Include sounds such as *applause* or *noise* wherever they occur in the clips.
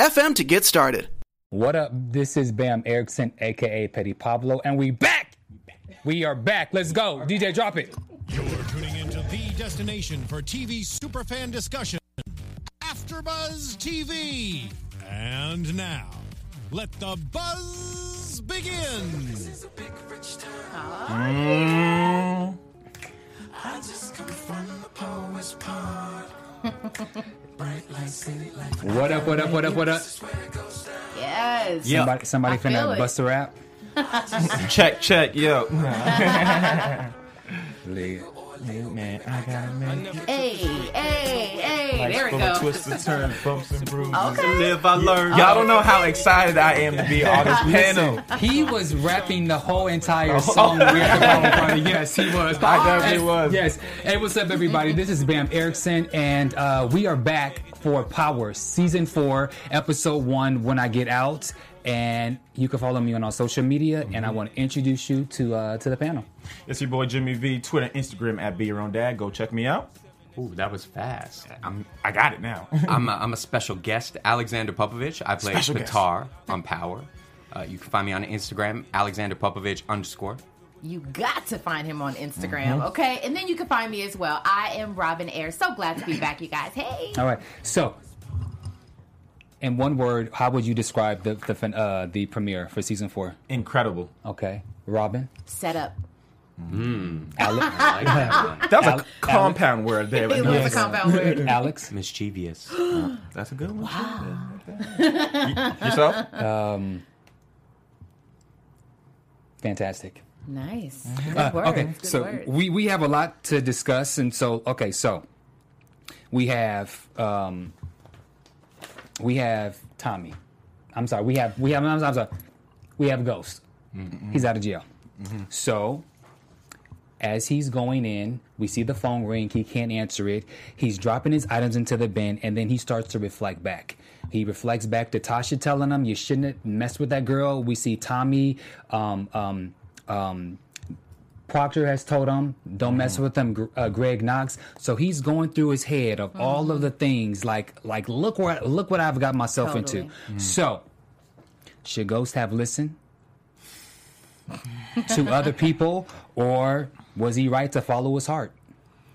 anchor.fm to get started. What up? This is Bamm Ericsen, aka Petty Pablo, and we back. We are back. Let's go. DJ, drop it. You're tuning into the destination for TV superfan discussion, AfterBuzz TV. And now, let the buzz begin. What up? What up? What up? What up? Yes. Yeah. Somebody, somebody I finna bust a rap. Check, check, yo. *laughs* *laughs* Leave. Man, I gotta make it. Hey, hey, hey. there we Full of go. twists and turns, bumps and bruises. Okay. Live, I learn. Y'all don't know how excited I am to be *laughs* on this panel. He was rapping the whole entire song. we had to go in front of- Yes, he was. I definitely And- was. Yes. Hey, what's up, everybody? This is Bamm Ericsen, and uh, we are back for Power Season 4, Episode 1, When I Get Out. And you can follow me on our social media, and I want to introduce you to uh, to the panel. It's your boy Jimmy V. Twitter, Instagram at Be Your Own Dad. Go check me out. Ooh, that was fast. I'm, I got it now. *laughs* I'm a, I'm a special guest, Aleksandar Popovic. I play Special guest. guitar on Power. Uh, you can find me on Instagram, Aleksandar Popovic underscore. You got to find him on Instagram, Mm-hmm. okay? And then you can find me as well. I am Robin Ayers. So glad to be *clears throat* back, you guys. Hey. All right. So, in one word, how would you describe the the fin- uh, the premiere for season four? Incredible. Okay, Robin, Set up. *laughs* Ale- I like that. *laughs* That was Al- a compound word there. It was yes. a compound word. *laughs* Alex, Mischievous. *gasps* That's a good one. Wow. Yourself? fantastic. Nice. Good Uh, words. okay, Good so words. we we have a lot to discuss, and so okay, so we have um we have Tommy. I'm sorry, we have we have I'm, I'm sorry, we have Ghost. He's out of jail. So as he's going in, we see the phone ring. He can't answer it. He's dropping his items into the bin, and then he starts to reflect back. He reflects back to Tasha telling him, "You shouldn't have messed with that girl." We see Tommy, um, um, um, Proctor has told him, "Don't mess with them, Uh, Greg Knox. So he's going through his head of all of the things, like, like look where, look what I've got myself Totally. into. So, should Ghost have listened *laughs* to other people, or was he right to follow his heart?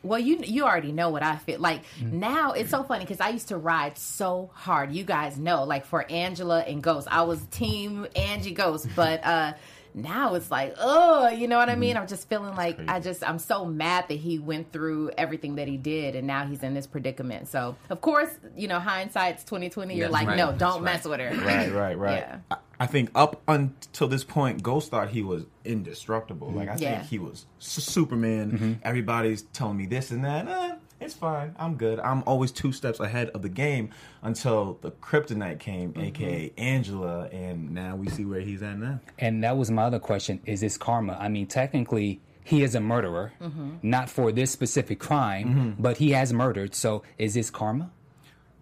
Well, you you already know what I feel like. Mm-hmm. Now it's so funny because I used to ride so hard. You guys know, like for Angela and Ghost, I was team Angie Ghost, but uh now it's like, oh, you know what I Mm-hmm. mean? I'm just feeling like I just I'm so mad that he went through everything that he did, and now he's in this predicament. So of course, you know, hindsight's 2020. You're That's like, right. no, That's don't right. mess with her. Right, right, *laughs* right. Yeah. I, I think up until this point, Ghost thought he was indestructible. Like I Yeah. think he was s- Superman. Everybody's telling me this and that. Eh, it's fine. I'm good. I'm always two steps ahead of the game until the Kryptonite came, mm-hmm. aka Angela, and now we see where he's at now. And that was my other question: Is this karma? I mean, technically, he is a murderer, mm-hmm. not for this specific crime, mm-hmm. but he has murdered. So, is this karma?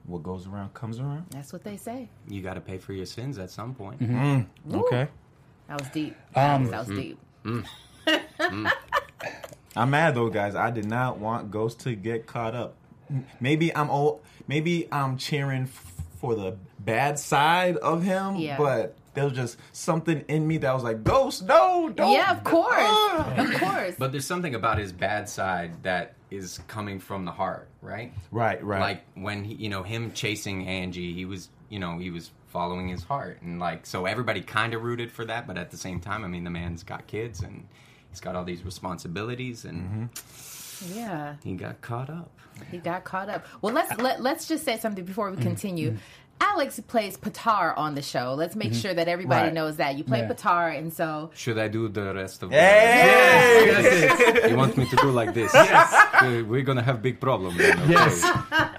What goes around comes around. That's what they say. You got to pay for your sins at some point. Mm, okay. That was deep. Um, that was deep. Mm. Mm. *laughs* I'm mad though, guys. I did not want Ghost to get caught up. Maybe I'm old. Maybe I'm cheering f- for the bad side of him, Yeah. but there was just something in me that was like, Ghost, no, don't. Yeah, of course, Ah. of course. But there's something about his bad side that is coming from the heart, right? Right, right. Like when he, you know, him chasing Angie, he was, you know, he was following his heart, and like so everybody kind of rooted for that, but at the same time, I mean, the man's got kids and he's got all these responsibilities, and yeah. he got caught up. He got caught up. Well, let's let, let's just say something before Mm-hmm. we continue. Alex plays Petar on the show. Let's make sure that everybody Right. knows that you play Mm-hmm. Yeah. Petar, and so Should I do the rest of Hey! the? *laughs* You want me to do like this? Yes. we're gonna have big problem. Then, okay? Yes.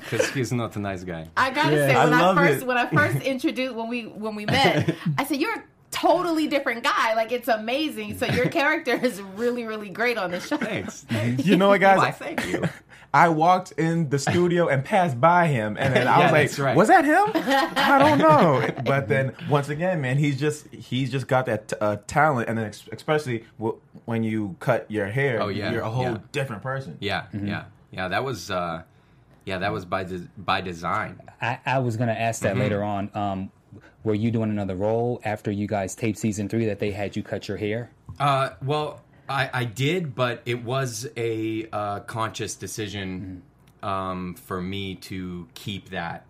*laughs* because he's not a nice guy. I gotta Yeah. say when I, love first it. when I first *laughs* introduced when we when we met, I said you're a totally different guy. Like it's amazing. So your character is really really great on this show. Thanks. *laughs* You know what, guys? Why, thank you. *laughs* I walked in the studio and passed by him, and then I Yeah, was like, right. "Was that him? I don't *laughs* know." But then once again, man, he's just he's just got that uh, talent, and then ex- especially w- when you cut your hair, Oh, yeah, you're a whole yeah. different person. Yeah, yeah, yeah. That was, uh, yeah, that was by de- by design. I, I was going to ask Mm-hmm. that later on. Um, were you doing another role after you guys taped season three that they had you cut your hair? Uh, well, I, I did, but it was a uh, conscious decision um, for me to keep that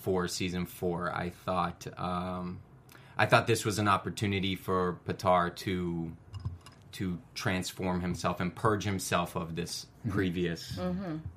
for season four. I thought um, I thought this was an opportunity for Petar to to transform himself and purge himself of this previous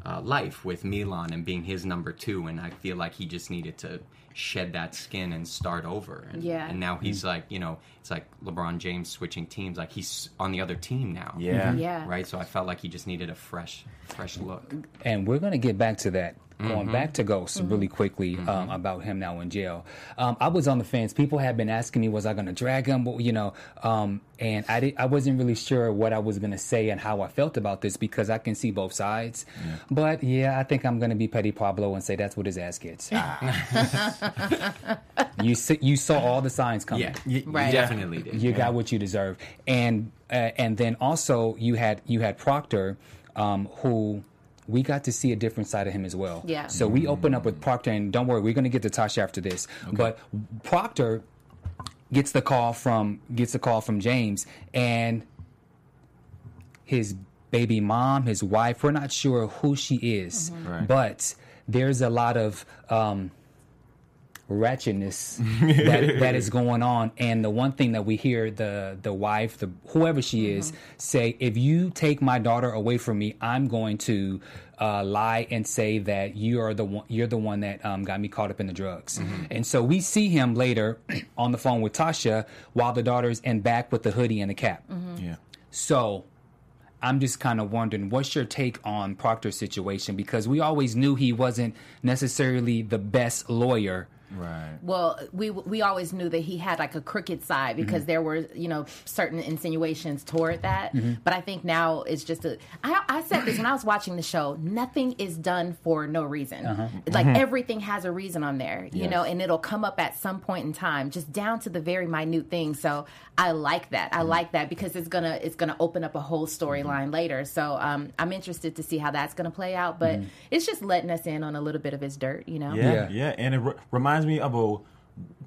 uh, life with Milan and being his number two. And I feel like he just needed to shed that skin and start over. And, Yeah. and now he's like, you know, it's like LeBron James switching teams. Like he's on the other team now. Yeah, Yeah. Right. So I felt like he just needed a fresh, fresh look. And we're going to get back to that. Mm-hmm. Going back to Ghost really quickly um, about him now in jail. Um, I was on the fence. People have been asking me, was I going to drag him? You know, um, and I did, I wasn't really sure what I was going to say and how I felt about this because I can see both sides. But yeah, I think I'm going to be Petty Pablo and say that's what his ass gets. *laughs* you see, you saw all the signs coming. Yeah. Right. You definitely did. you got what you deserve and uh, and then also you had you had proctor um, who we got to see a different side of him as well. Yeah. so we open up with proctor and don't worry we're going to get to tasha after this. But proctor gets the call from gets the call from james and his baby mom his wife we're not sure who she is. Right. but there's a lot of um, ratchetness *laughs* that, that is going on and the one thing that we hear the the wife the whoever she is say if you take my daughter away from me i'm going to uh, lie and say that you are the one you're the one that um, got me caught up in the drugs and so we see him later *clears throat* on the phone with tasha while the daughter's in back with the hoodie and the cap yeah. so I'm just kind of wondering, what's your take on Proctor's situation? Because we always knew he wasn't necessarily the best lawyer. Right. Well, we we always knew that he had like a crooked side because Mm-hmm. there were you know certain insinuations toward that. Mm-hmm. But I think now it's just a. I, I said this when I was watching the show. Nothing is done for no reason. Uh-huh. Like Mm-hmm. everything has a reason on there, you Yes. know, and it'll come up at some point in time, just down to the very minute things. So I like that. Mm-hmm. I like that because it's gonna it's gonna open up a whole storyline later. So um, I'm interested to see how that's gonna play out. But Mm-hmm. it's just letting us in on a little bit of his dirt, you know. Yeah, Yeah. yeah, and it re- reminds me of a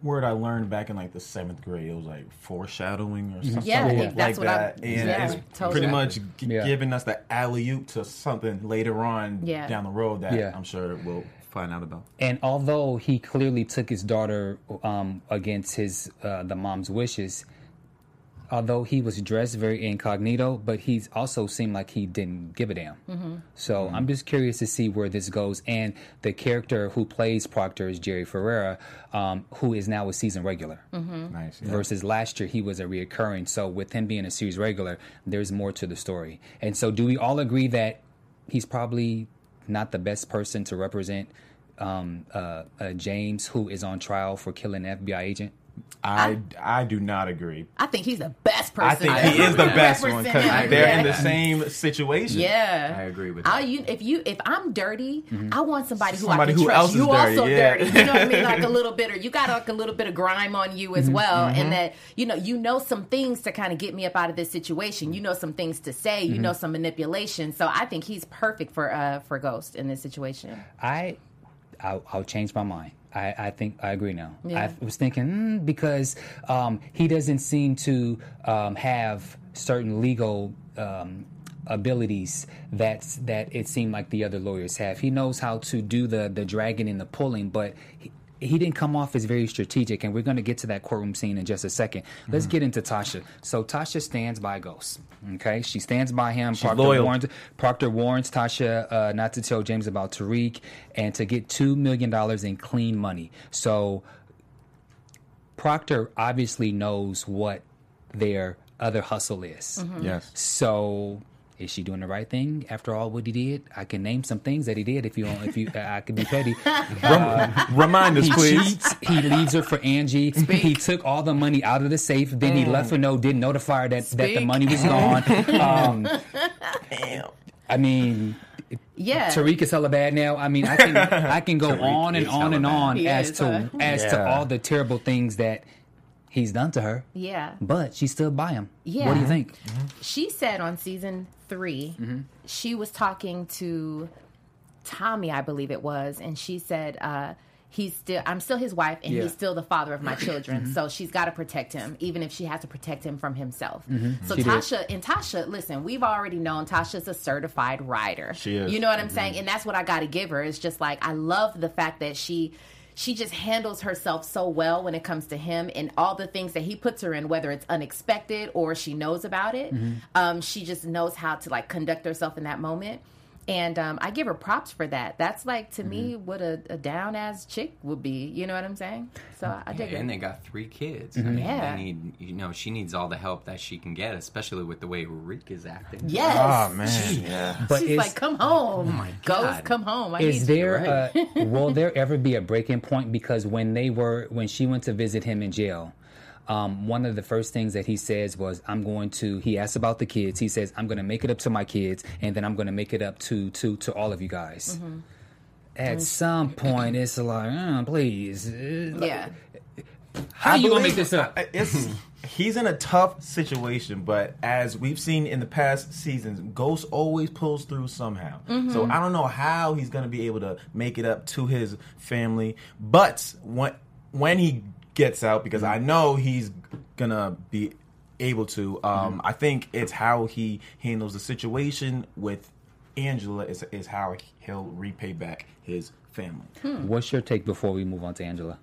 word I learned back in like the seventh grade. It was like foreshadowing or something Yeah, like think that's what I- that. and yeah, it's totally. pretty much g- Yeah. giving us the alley oop to something later on Yeah. down the road that Yeah. I'm sure we'll find out about. And although he clearly took his daughter um, against his uh, the mom's wishes, although he was dressed very incognito, but he also seemed like he didn't give a damn. So I'm just curious to see where this goes. And the character who plays Proctor is Jerry Ferrara, um, who is now a season regular. Nice. Yeah. versus last year he was a reoccurring. So with him being a series regular, there's more to the story. And so, do we all agree that he's probably not the best person to represent um, uh, uh, James, who is on trial for killing an FBI agent? I I do not agree. I think he's the best person. I think to he is the best one because they're Yeah. in the same situation. Yeah, I agree with I, you, if you if I'm dirty, mm-hmm. I want somebody who Somebody I can who trust. else is you dirty, also yeah. dirty. You know what I mean? Like a little *laughs* bit, or you got like a little bit of grime on you as mm-hmm. well, and mm-hmm. that you know you know some things to kind of get me up out of this situation. You know some things to say. You know some manipulation. So I think he's perfect for uh for Ghost in this situation. I, I'll, I'll change my mind. I, I think I agree now. Yeah. I was thinking mm, because um, he doesn't seem to um, have certain legal um, abilities that that it seemed like the other lawyers have. He knows how to do the the dragging and the pulling, but. He, he didn't come off as very strategic, and we're going to get to that courtroom scene in just a second. Let's get into Tasha. So Tasha stands by Ghost. Okay, she stands by him. Proctor loyal. warns Proctor warns Tasha uh, not to tell James about Tariq and to get two million dollars in clean money. So Proctor obviously knows what their other hustle is. Yes. So is she doing the right thing after all what he did? I can name some things that he did if you want, if you *laughs* I could be petty. *laughs* Remind us, He please. cheats. He leaves her for Angie. He took all the money out of the safe. Then he left her no, didn't notify her that, that the money was gone. *laughs* Um, I mean, Yeah. Tariq is hella bad now. I mean, I can I can go on and on and on. He as is, to huh? as to Yeah. all the terrible things that he's done to her. yeah. But she stood by him. Yeah. What do you think? she said on season 3 Mm-hmm. she was talking to Tommy, I believe it was, and she said, uh, "He's still, I'm still his wife, and Yeah. he's still the father of my *coughs* children. Mm-hmm. So she's got to protect him, even if she has to protect him from himself." So Mm-hmm. She did. Tasha and Tasha, listen, we've already known Tasha's a certified writer. She is. You know what I'm saying? And that's what I got to give her. It's just like I love the fact that she she just handles herself so well when it comes to him and all the things that he puts her in, whether it's unexpected or she knows about it. Um, she just knows how to like conduct herself in that moment. And um, I give her props for that. That's like to me mm-hmm. what a, a down ass chick would be. You know what I'm saying? So I dig and it. And they got three kids. I mm-hmm. mean, Yeah. they need you know she needs all the help that she can get, especially with the way Rick is acting. Yes. Oh man, yeah. But She's is, like, come home. Oh my Ghost, God. come home. I is need you. there uh, a, *laughs* will there ever be a breaking point because when they were when she went to visit him in jail um, one of the first things that he says was i'm going to he asks about the kids he says i'm going to make it up to my kids and then i'm going to make it up to to to all of you guys Mm-hmm. at some point it's like uh, please uh, like, Yeah. how you gonna make this up It's *laughs* he's in a tough situation, but as we've seen in the past seasons, Ghost always pulls through somehow. Mm-hmm. So I don't know how he's going to be able to make it up to his family, but when when he gets out, because Mm-hmm. I know he's gonna be able to. Um, Mm-hmm. I think it's how he handles the situation with Angela is is how he'll repay back his family. what's your take before we move on to angela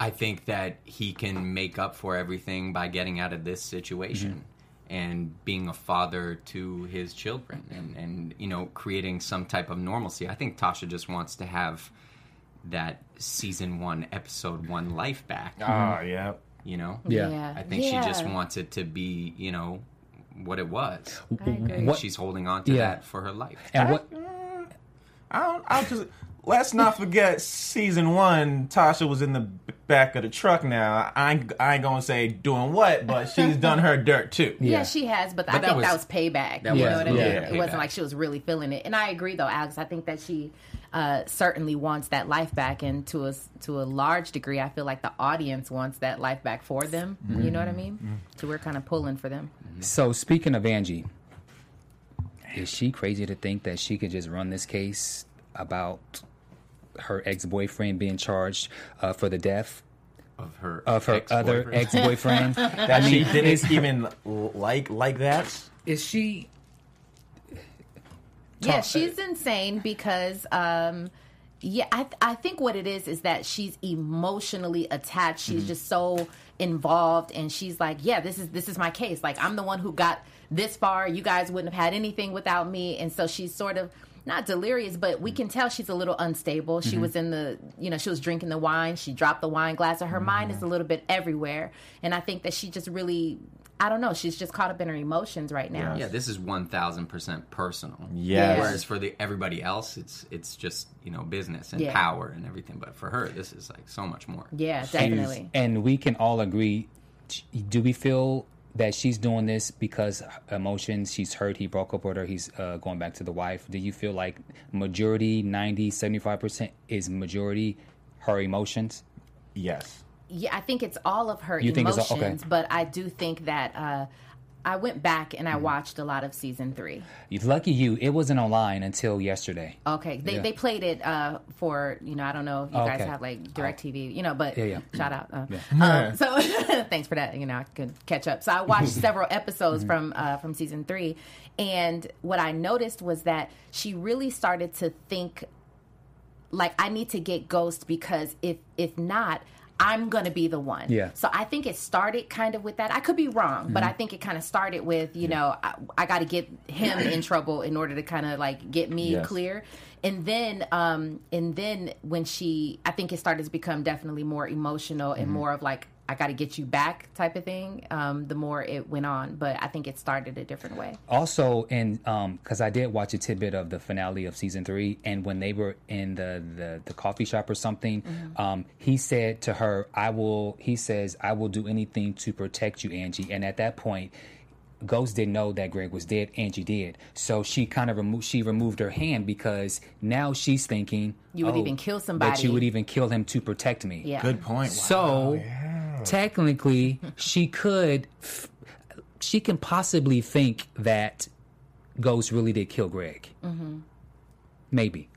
I think that he can make up for everything by getting out of this situation and being a father to his children and, and you know creating some type of normalcy. I think Tasha just wants to have that season one, episode one life back. Ah, yeah. You know, Yeah. Yeah. I think she just Yeah. wants it to be you know what it was. And What- she's holding on to Yeah. that for her life. and what I don't. I just let's not forget season one. Tasha was in the b- back of the truck. Now I ain't, I ain't gonna say doing what, but she's done her dirt too. *laughs* Yeah, Yeah. she has, but, I But that think that was was- payback. that you was- know what I yeah, mean? yeah, it wasn't like she was really feeling it. And I agree, though, Alex. I think that she uh, certainly wants that life back, and to a s- to a large degree, I feel like the audience wants that life back for them. You know what I mean? So we're kind of pulling for them. So speaking of Angie, is she crazy to think that she could just run this case about her ex-boyfriend being charged uh, for the death Of her of her other ex-boyfriend. ex-boyfriend? *laughs* That she didn't even like like that. is she? Yeah, she's insane because, um, yeah, I, I think what it is is that she's emotionally attached. She's just so involved, and she's like, yeah, this is this is my case. Like I'm the one who got this far. You guys wouldn't have had anything without me, and so she's sort of. Not delirious, but we can tell she's a little unstable. She was in the, you know, she was drinking the wine. She dropped the wine glass, and her mind is a little bit everywhere. And I think that she just really, I don't know, she's just caught up in her emotions right now. Yeah, this is one thousand percent personal. Yes. Whereas for the everybody else, it's it's just you know business and Yeah. power and everything. But for her, this is like so much more. Yeah, definitely. And we can all agree. Do we feel that she's doing this because emotions? She's hurt. He broke up with her. He's uh, going back to the wife. Do you feel like majority 90, 75 percent is majority her emotions? Yes. Yeah, I think it's all of her You emotions, all- okay. but I do think that uh, I went back Mm-hmm. and I watched a lot of season three. Lucky you, it wasn't online until yesterday. Okay, they, Yeah. they played it uh, for you know I don't know if you Oh, guys have like DirecTV, you know, but Yeah, yeah. shout out. Uh, um, so *laughs* thanks for that. You know I could catch up. So I watched *laughs* several episodes from uh, from season three, and what I noticed was that she really started to think like I need to get Ghost because if if not, I'm gonna be the one. Yeah. So I think it started kind of with that. I could be wrong, but I think it kind of started with you know I, I got to get him in trouble in order to kind of like get me Yes. clear. and then um and then when she i think it started to become definitely more emotional and more of like i got to get you back type of thing um the more it went on but i think it started a different way also in um because i did watch a tidbit of the finale of season three and when they were in the the, the coffee shop or something um he said to her i will he says i will do anything to protect you angie and at that point Ghost didn't know that Greg was dead. Angie did, so she kind of removed. She removed her hand because now she's thinking You would oh, even kill somebody. That somebody. you would even kill him to protect me. yeah Good point. Wow, So yeah. *laughs* technically, she could, f- she can possibly think that Ghost really did kill Greg. Mm-hmm. Maybe.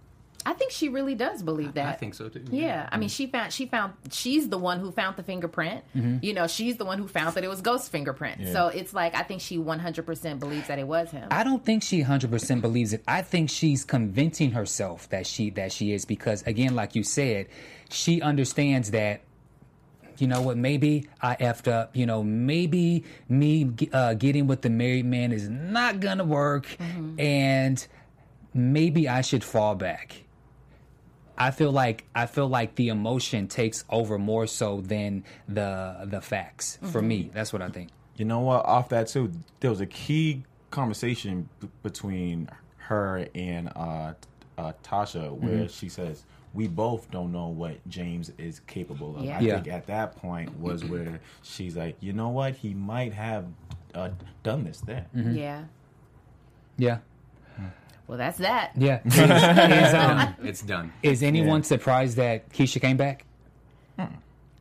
i think she really does believe that I think so too. Yeah, I mean, she found she found she's the one who found the fingerprint. Mm-hmm. You know, she's the one who found that it was Ghost's fingerprint. So it's like I think she one hundred percent believes that it was him. I don't think she 100% believes it. I think she's convincing herself that she that she is because again like you said, she understands that you know what, maybe I effed up. You know, maybe me uh, getting with the married man is not going to work and maybe I should fall back. I feel like I feel like the emotion takes over more so than the the facts. For me, that's what I think. You know what? Off that too, there was a key conversation b- between her and uh, uh, Tasha where she says, "We both don't know what James is capable of." Yeah. I Yeah. think at that point was where she's like, "You know what? He might have uh, done this there." Yeah. Yeah. Well, that's that. Yeah. Is, *laughs* is, um, It's done. is anyone surprised that Keisha came back?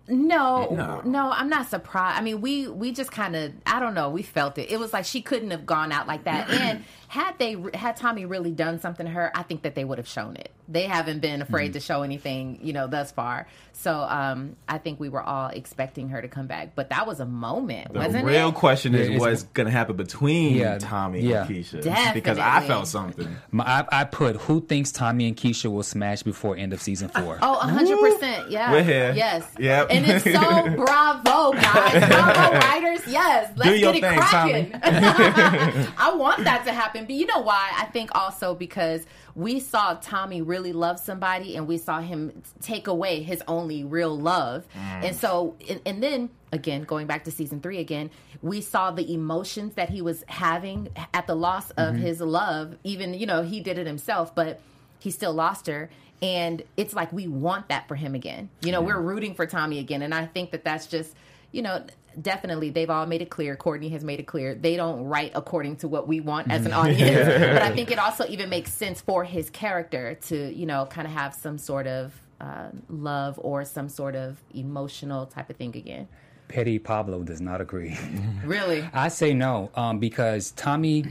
No, No. no, I'm not surprised. I mean, we we just kind of I don't know. We felt it. It was like she couldn't have gone out like that. and had they had Tommy really done something to her, I think that they would have shown it. They haven't been afraid to show anything, you know, thus far. So um, I think we were all expecting her to come back. But that was a moment, The wasn't real it? question is Yeah, what's going to happen between Yeah, Tommy yeah. and Keisha. Definitely. Because I felt something. My, I, I put who thinks Tommy and Keisha will smash before end of season four. Oh, hundred percent. Yeah, We're here. Yes. Yep. And it's so *laughs* bravo, guys. Bravo, writers. Yes. Let's Do your get it thing, cracking. *laughs* I want that to happen, but you know why? I think also because we saw Tommy really love somebody, and we saw him take away his only real love, mm. and so and, and then again going back to season three again we saw the emotions that he was having at the loss of mm-hmm. his love. Even you know he did it himself but he still lost her. And it's like we want that for him again. You know we're rooting for tommy again. And i think that that's just you know definitely they've all made it clear. Courtney has made it clear. They don't write according to what we want as an *laughs* audience. But i think it also even makes sense for his character to you know kind of have some sort of uh, love or some sort of emotional type of thing again. Petty Pablo does not agree. *laughs* really? I say no, um, because Tommy.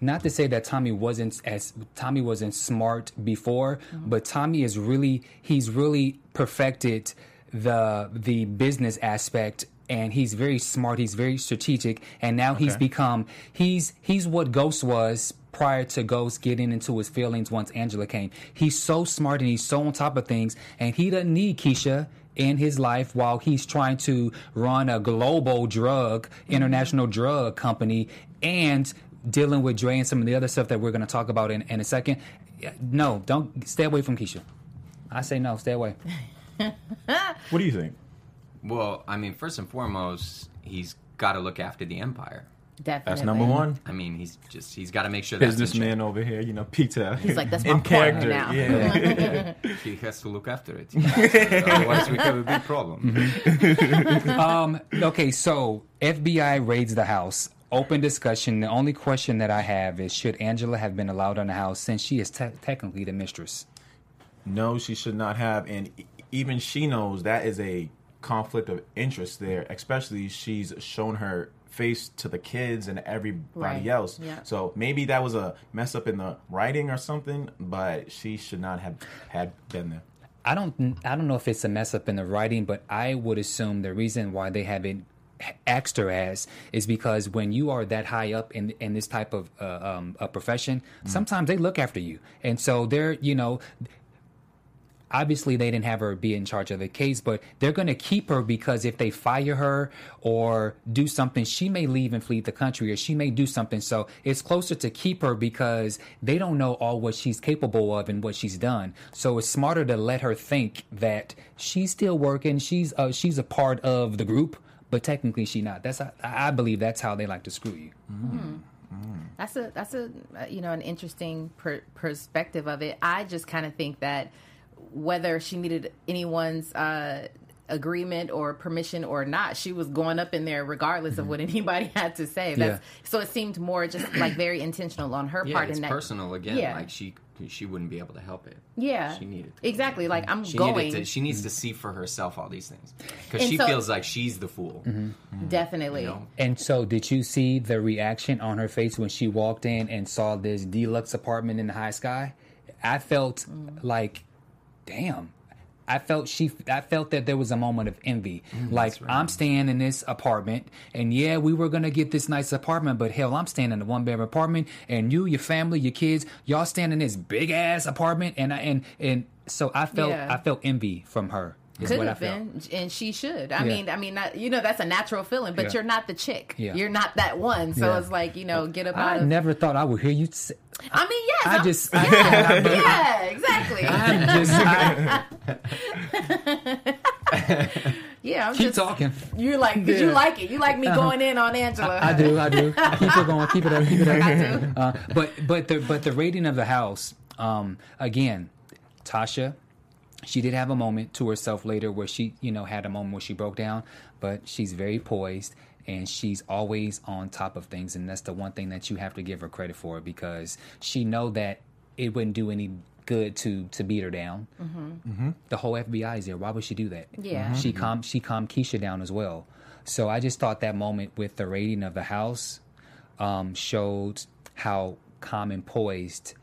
Not to say that Tommy wasn't as Tommy wasn't smart before, but Tommy is really he's really perfected the the business aspect and he's very smart, he's very strategic, and now he's become he's he's what Ghost was prior to Ghost getting into his feelings once Angela came. He's so smart and he's so on top of things, and he doesn't need Keisha in his life while he's trying to run a global drug, international mm-hmm. drug company, and dealing with Dre and some of the other stuff that we're going to talk about in, in a second. No, don't stay away from Keisha. I say no, stay away. *laughs* What do you think? Well, I mean, first and foremost, he's got to look after the empire. definitely That's number one. I mean, he's just he's got to make sure that's in Businessman over here, you know, Peter. He's like, that's my in character. now. Yeah. *laughs* He has to look after it. *laughs* Otherwise, we have a big problem. *laughs* Um, okay, so FBI raids the house. Open discussion. The only question that I have is should Angela have been allowed in the house since she is te- technically the mistress? no, she should not have, and even she knows that is a conflict of interest there. Especially she's shown her face to the kids and everybody Right. else. Yeah. So maybe that was a mess up in the writing or something, but she should not have had been there. I don't I don't know if it's a mess up in the writing, but I would assume the reason why they haven't axed her as is because when you are that high up in in this type of uh, um, a profession, sometimes they look after you, and so they're you know. Obviously they didn't have her be in charge of the case, but they're going to keep her because if they fire her or do something, she may leave and flee the country, or she may do something. So it's closer to keep her because they don't know all what she's capable of and what she's done. So it's smarter to let her think that she's still working, she's uh, she's a part of the group, but technically she not. That's I, I believe that's how they like to screw you. That's a that's a uh, you know an interesting per- perspective of it. I just kind of think that whether she needed anyone's uh, agreement or permission or not, she was going up in there regardless of mm-hmm. what anybody *laughs* had to say. That's, So it seemed more just like *clears throat* very intentional on her Yeah, part. it's in that, personal again. Yeah. Like she she wouldn't be able to help it. Yeah, she needed to. exactly. Like I'm She going to. She needs to mm-hmm. see for herself all these things because she so- feels like she's the fool. Mm-hmm. definitely. You know? And so, did you see the reaction on her face when she walked in and saw this deluxe apartment in the high sky? I felt mm. like, damn. I felt she. I felt that there was a moment of envy. Mm, like I'm staying in this apartment, and yeah, we were gonna get this nice apartment, but hell, I'm staying in a one bedroom apartment, and you, your family, your kids, y'all staying in this big ass apartment, and I and and so I felt Yeah. I felt envy from her. Is Could what I have felt. been, and she should. I Yeah. mean, I mean, not, you know, that's a natural feeling, but Yeah. you're not the chick. Yeah. You're not that one. So Yeah. it's like, you know, get up I out of. never thought I would hear you. Say, I mean, yes. I I'm- just. *laughs* *laughs* I, yeah, exactly. I'm just. I, *laughs* yeah, I'm keep just. talking. You're like, cause you like it. You like me going in on Angela. I do, I do. Keep it going, keep it up, keep it up. I do. Uh, but but the but the rating of the house, um, again, Tasha, she did have a moment to herself later where she, you know, had a moment where she broke down, but she's very poised and she's always on top of things, and that's the one thing that you have to give her credit for because she know that it wouldn't do any good to to beat her down. Mm-hmm. Mm-hmm. The whole FBI is there. Why would she do that? Yeah. Mm-hmm. she calmed she calmed Keisha down as well. So I just thought that moment with the rating of the house um, showed how calm and poised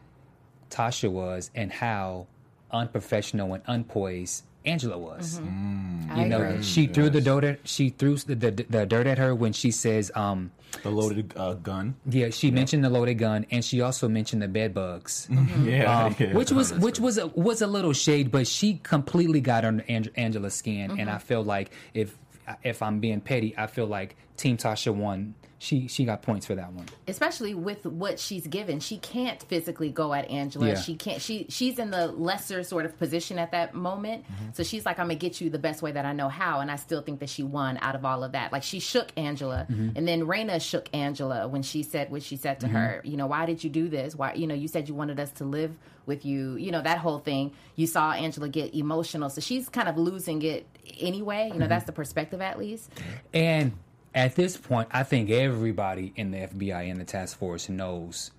Tasha was, and how unprofessional and unpoised Angela was. I You know, agree. she threw the dirt. At, she threw the, the the dirt at her when she says, um, The loaded uh, gun. "Yeah." She mentioned the loaded gun, and she also mentioned the bed bugs. *laughs* Yeah, Um, yeah. which was which was a, was a little shade, but she completely got under Ang- Angela's skin, and I feel like if if I'm being petty, I feel like Team Tasha won. She she got points for that one. especially with what she's given. She can't physically go at angela. Yeah. she can't she she's in the lesser sort of position at that moment. Mm-hmm. so she's like i'm gonna get you the best way that i know how and i still think that she won out of all of that. Like she shook angela. Mm-hmm. and then Raina shook angela when she said what she said to her. You know why did you do this? Why you know you said you wanted us to live with you you know that whole thing. You saw angela get emotional. So she's kind of losing it anyway. Mm-hmm. you know that's the perspective at least. And at this point, I think everybody in the FBI and the task force knows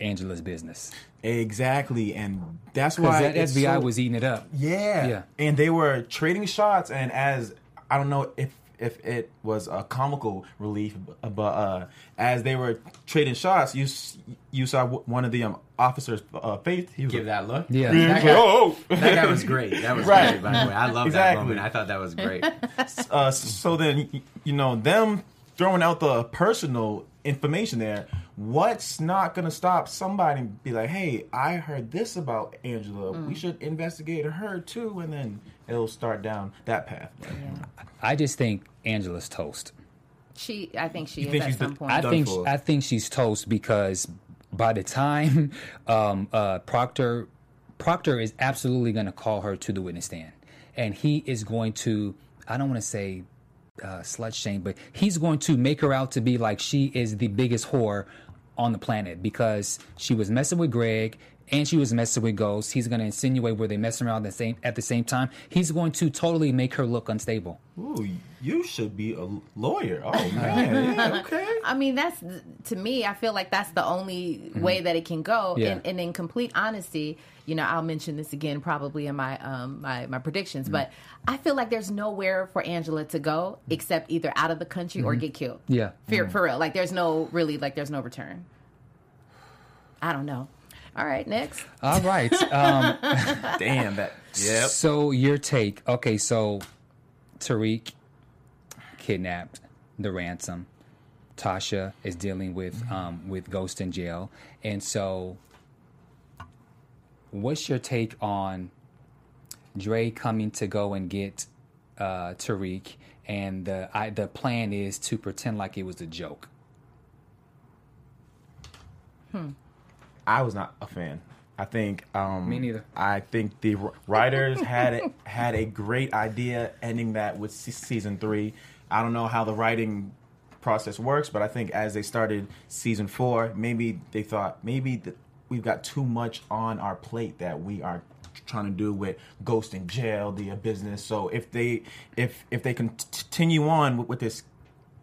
Angela's business exactly, and that's why that FBI so- was eating it up. Yeah. Yeah. And they were trading shots, and as I don't know if if it was a comical relief, but uh, as they were trading shots, you you saw one of the um, officers' uh, face. He was Give like, that look. Yeah. That guy, Oh, that guy was great. That was Right. great. By the way, I love Exactly. that moment. I thought that was great. uh, so then you know them throwing out the personal information there. What's not gonna stop somebody and be like, "Hey, I heard this about Angela. We should investigate her too," and then it'll start down that path. I just think Angela's toast. she i think she You is think at she's some the- point I think for. I think she's toast because by the time *laughs* um, uh, Proctor Proctor is absolutely going to call her to the witness stand, and he is going to I don't want to say uh, slut shame, but he's going to make her out to be like she is the biggest whore on the planet because she was messing with Greg and she was messing with ghosts. He's going to insinuate where they messing around the same at the same time. He's going to totally make her look unstable. Ooh, you should be a lawyer. Oh *laughs* man, yeah, okay. I mean, that's to me. I feel like that's the only mm-hmm. way that it can go. Yeah. And, and in complete honesty, you know, I'll mention this again probably in my um my my predictions, mm-hmm. but I feel like there's nowhere for Angela to go except either out of the country or mm-hmm. get killed. Yeah. for, mm. for real. Like there's no really like there's no return. I don't know. All right, next. All right. Um, *laughs* Damn that. Yep. So your take, okay? So Tariq kidnapped the ransom. Tasha is dealing with um, with Ghost in jail, and so what's your take on Dre coming to go and get uh, Tariq, and the I, the plan is to pretend like it was a joke. I was not a fan. I think um, Me neither. I think the writers had it, had a great idea ending that with season three. I don't know how the writing process works, but I think as they started season four, maybe they thought maybe that we've got too much on our plate that we are trying to do with Ghost in jail, the business. So if they if if they continue on with, with this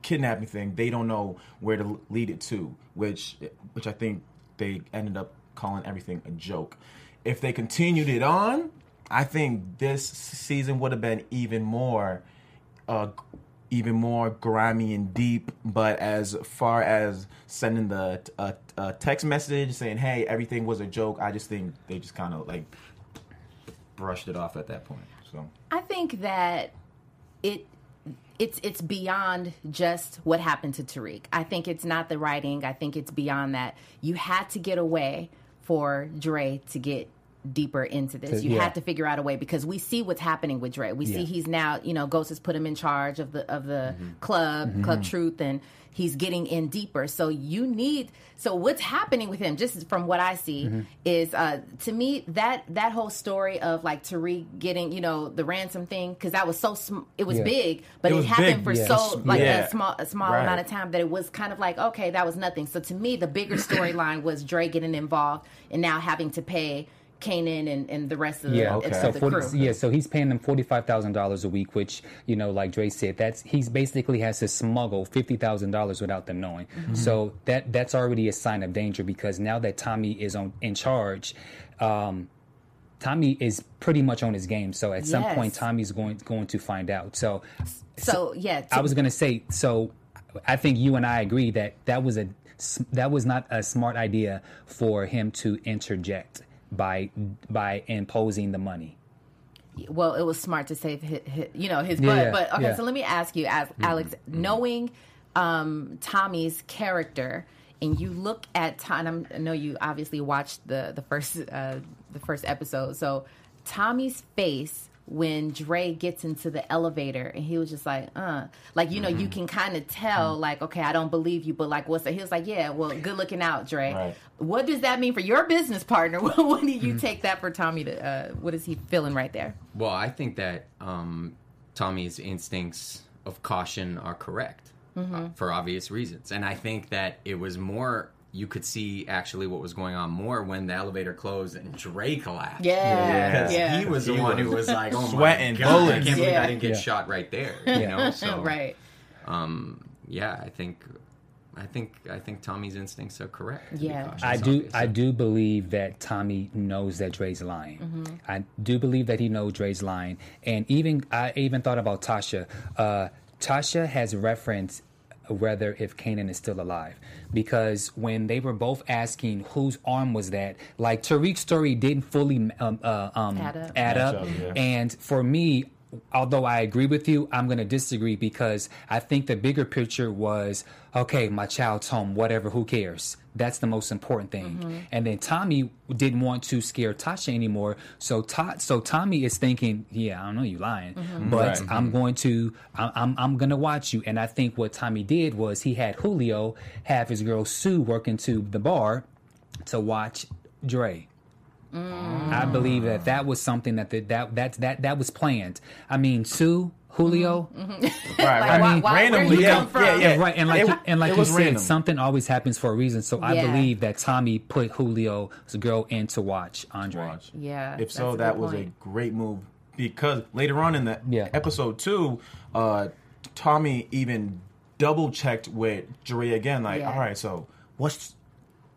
kidnapping thing, they don't know where to lead it to, which which I think they ended up calling everything a joke. If they continued it on, I think this season would have been even more uh even more grimy and deep, but as far as sending the uh, uh, text message saying, "Hey, everything was a joke," I just think they just kind of like brushed it off at that point. So I think that it it's it's beyond just what happened to Tariq. I think it's not the writing. I think it's beyond that. You had to get away for Dre to get deeper into this. You yeah. had to figure out a way because we see what's happening with Dre. We Yeah. see he's now, you know, Ghost has put him in charge of the of the Mm-hmm. club, Club Truth and he's getting in deeper. So you need so what's happening with him just from what I see Mm-hmm. is uh to me that that whole story of like Tariq getting, you know, the ransom thing cuz that was so sm- it was Yeah. big, but It it, happened big, for so like a small a small Right. amount of time that it was kind of like okay, that was nothing. So to me the bigger *coughs* storyline was Dre getting involved and now having to pay Kanan and, and the rest of the, Yeah. of So the 40, crew. yeah. So he's paying them forty five thousand dollars a week, which you know, like Dre said, that's he's basically has to smuggle fifty thousand dollars without them knowing. So that that's already a sign of danger because now that Tommy is on in charge. Um, Tommy is pretty much on his game, so at some Yes. point Tommy's going going to find out. So, So yeah, to- I was gonna say, so I think you and I agree that that was a that was not a smart idea for him to interject by by imposing the money. well, it was smart to save his, you know his butt. yeah, but okay, yeah. so let me ask you, as Alex, knowing um, Tommy's character, and you look at Tom. I know you obviously watched the the first uh, the first episode. So Tommy's face when Dre gets into the elevator and he was just like, uh, like you know, you can kind of tell, like, okay, I don't believe you, but like, what's that? He was like, yeah, well, good looking out, Dre. Right. What does that mean for your business partner? *laughs* what do you take that for Tommy to? Uh, what is he feeling right there? Well, I think that um, Tommy's instincts of caution are correct uh, for obvious reasons, and I think that it was more. You could see actually what was going on more when the elevator closed and Dre collapsed. Yeah, Because yeah. he was the He one who was was like, "Oh sweating my god, I can't believe Yeah. I didn't get Yeah. shot right there." You know, so *laughs* right. um, yeah, I think, I think, I think Tommy's instincts are correct. Yeah. cautious, I do. I do believe that Tommy knows that Dre's lying. I do believe that he knows Dre's lying, and even I even thought about Tasha. Uh, Tasha has referenced whether if Kanan is still alive because when they were both asking whose arm was that, like Tariq's story didn't fully um, uh, um, Add up. add Match up, up, yeah. and for me. Although I agree with you, I'm going to disagree because I think the bigger picture was okay, my child's home, whatever, who cares? That's the most important thing. Mm-hmm. And then Tommy didn't want to scare Tasha anymore, so Ta- so Tommy is thinking, yeah, I don't know you lying, mm-hmm. but Right. I'm mm-hmm. going to I'm I'm, I'm going to watch you. And I think what Tommy did was he had Julio have his girl Sue work into the bar to watch Dre. I mm. believe that that was something that the, that that that that was planned. I mean, Sue, Julio, mm-hmm. Mm-hmm. *laughs* right, right. why- why- randomly, yeah, yeah, yeah, right, and like It- and like you said, random. something always happens for a reason. So I Yeah. believe that Tommy put Julio's girl in to watch Andre. Watch. Yeah, If so, that good was point. a great move because later on in the Yeah. episode two, uh, Tommy even double checked with Dre again. Like, Yeah. all right, so what's?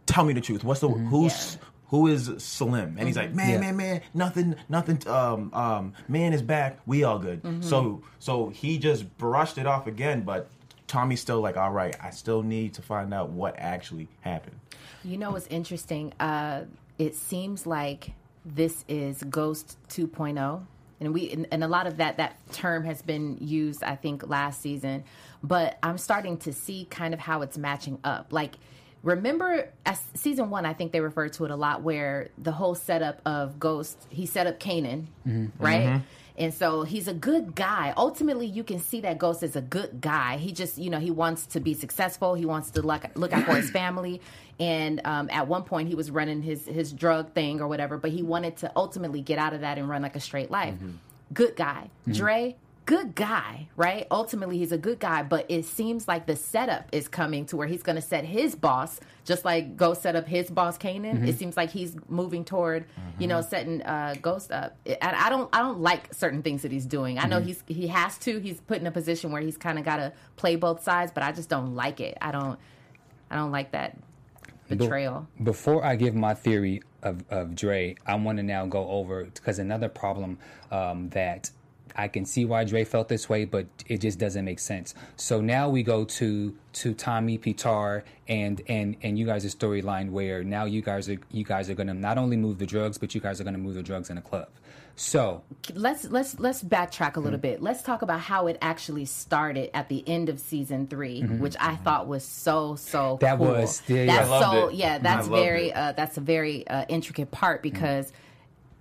Tell me the truth. What's the mm-hmm. who's? Who is Slim? And he's like, man, Yeah. man, man, nothing, nothing. Um, um, man is back. We all good. Mm-hmm. So, so he just brushed it off again. But Tommy's still like, all right, I still need to find out what actually happened. You know what's interesting? Uh, it seems like this is Ghost 2.0, and we and, and a lot of that that term has been used, I think, last season. But I'm starting to see kind of how it's matching up. Like remember as season one, I think they referred to it a lot where the whole setup of Ghost, he set up Kanan, mm-hmm. right? Mm-hmm. And so he's a good guy. Ultimately, you can see that Ghost is a good guy. He just, you know, he wants to be successful. He wants to look, look out for his *clears throat* family. And um, at one point, he was running his his drug thing or whatever, but he wanted to ultimately get out of that and run like a straight life. Mm-hmm. Good guy. Dre, good guy, right? Ultimately, he's a good guy, but it seems like the setup is coming to where he's going to set his boss, just like Ghost set up his boss, Kanan. It seems like he's moving toward, you know, setting uh, Ghost up. And I don't, I don't like certain things that he's doing. I know he's he has to. He's put in a position where he's kind of got to play both sides, but I just don't like it. I don't, I don't like that betrayal. Before I give my theory of, of Dre, I want to now go over because another problem um, that I can see why Dre felt this way, but it just doesn't make sense. So now we go to to Tommy Petar and and and you guys' storyline where now you guys are you guys are going to not only move the drugs, but you guys are going to move the drugs in a club. So let's let's let's backtrack a little bit. Let's talk about how it actually started at the end of season 3 which I thought was so so. That cool. was- yeah, yeah. that's I loved so it. yeah. That's very uh, that's a very uh, intricate part because.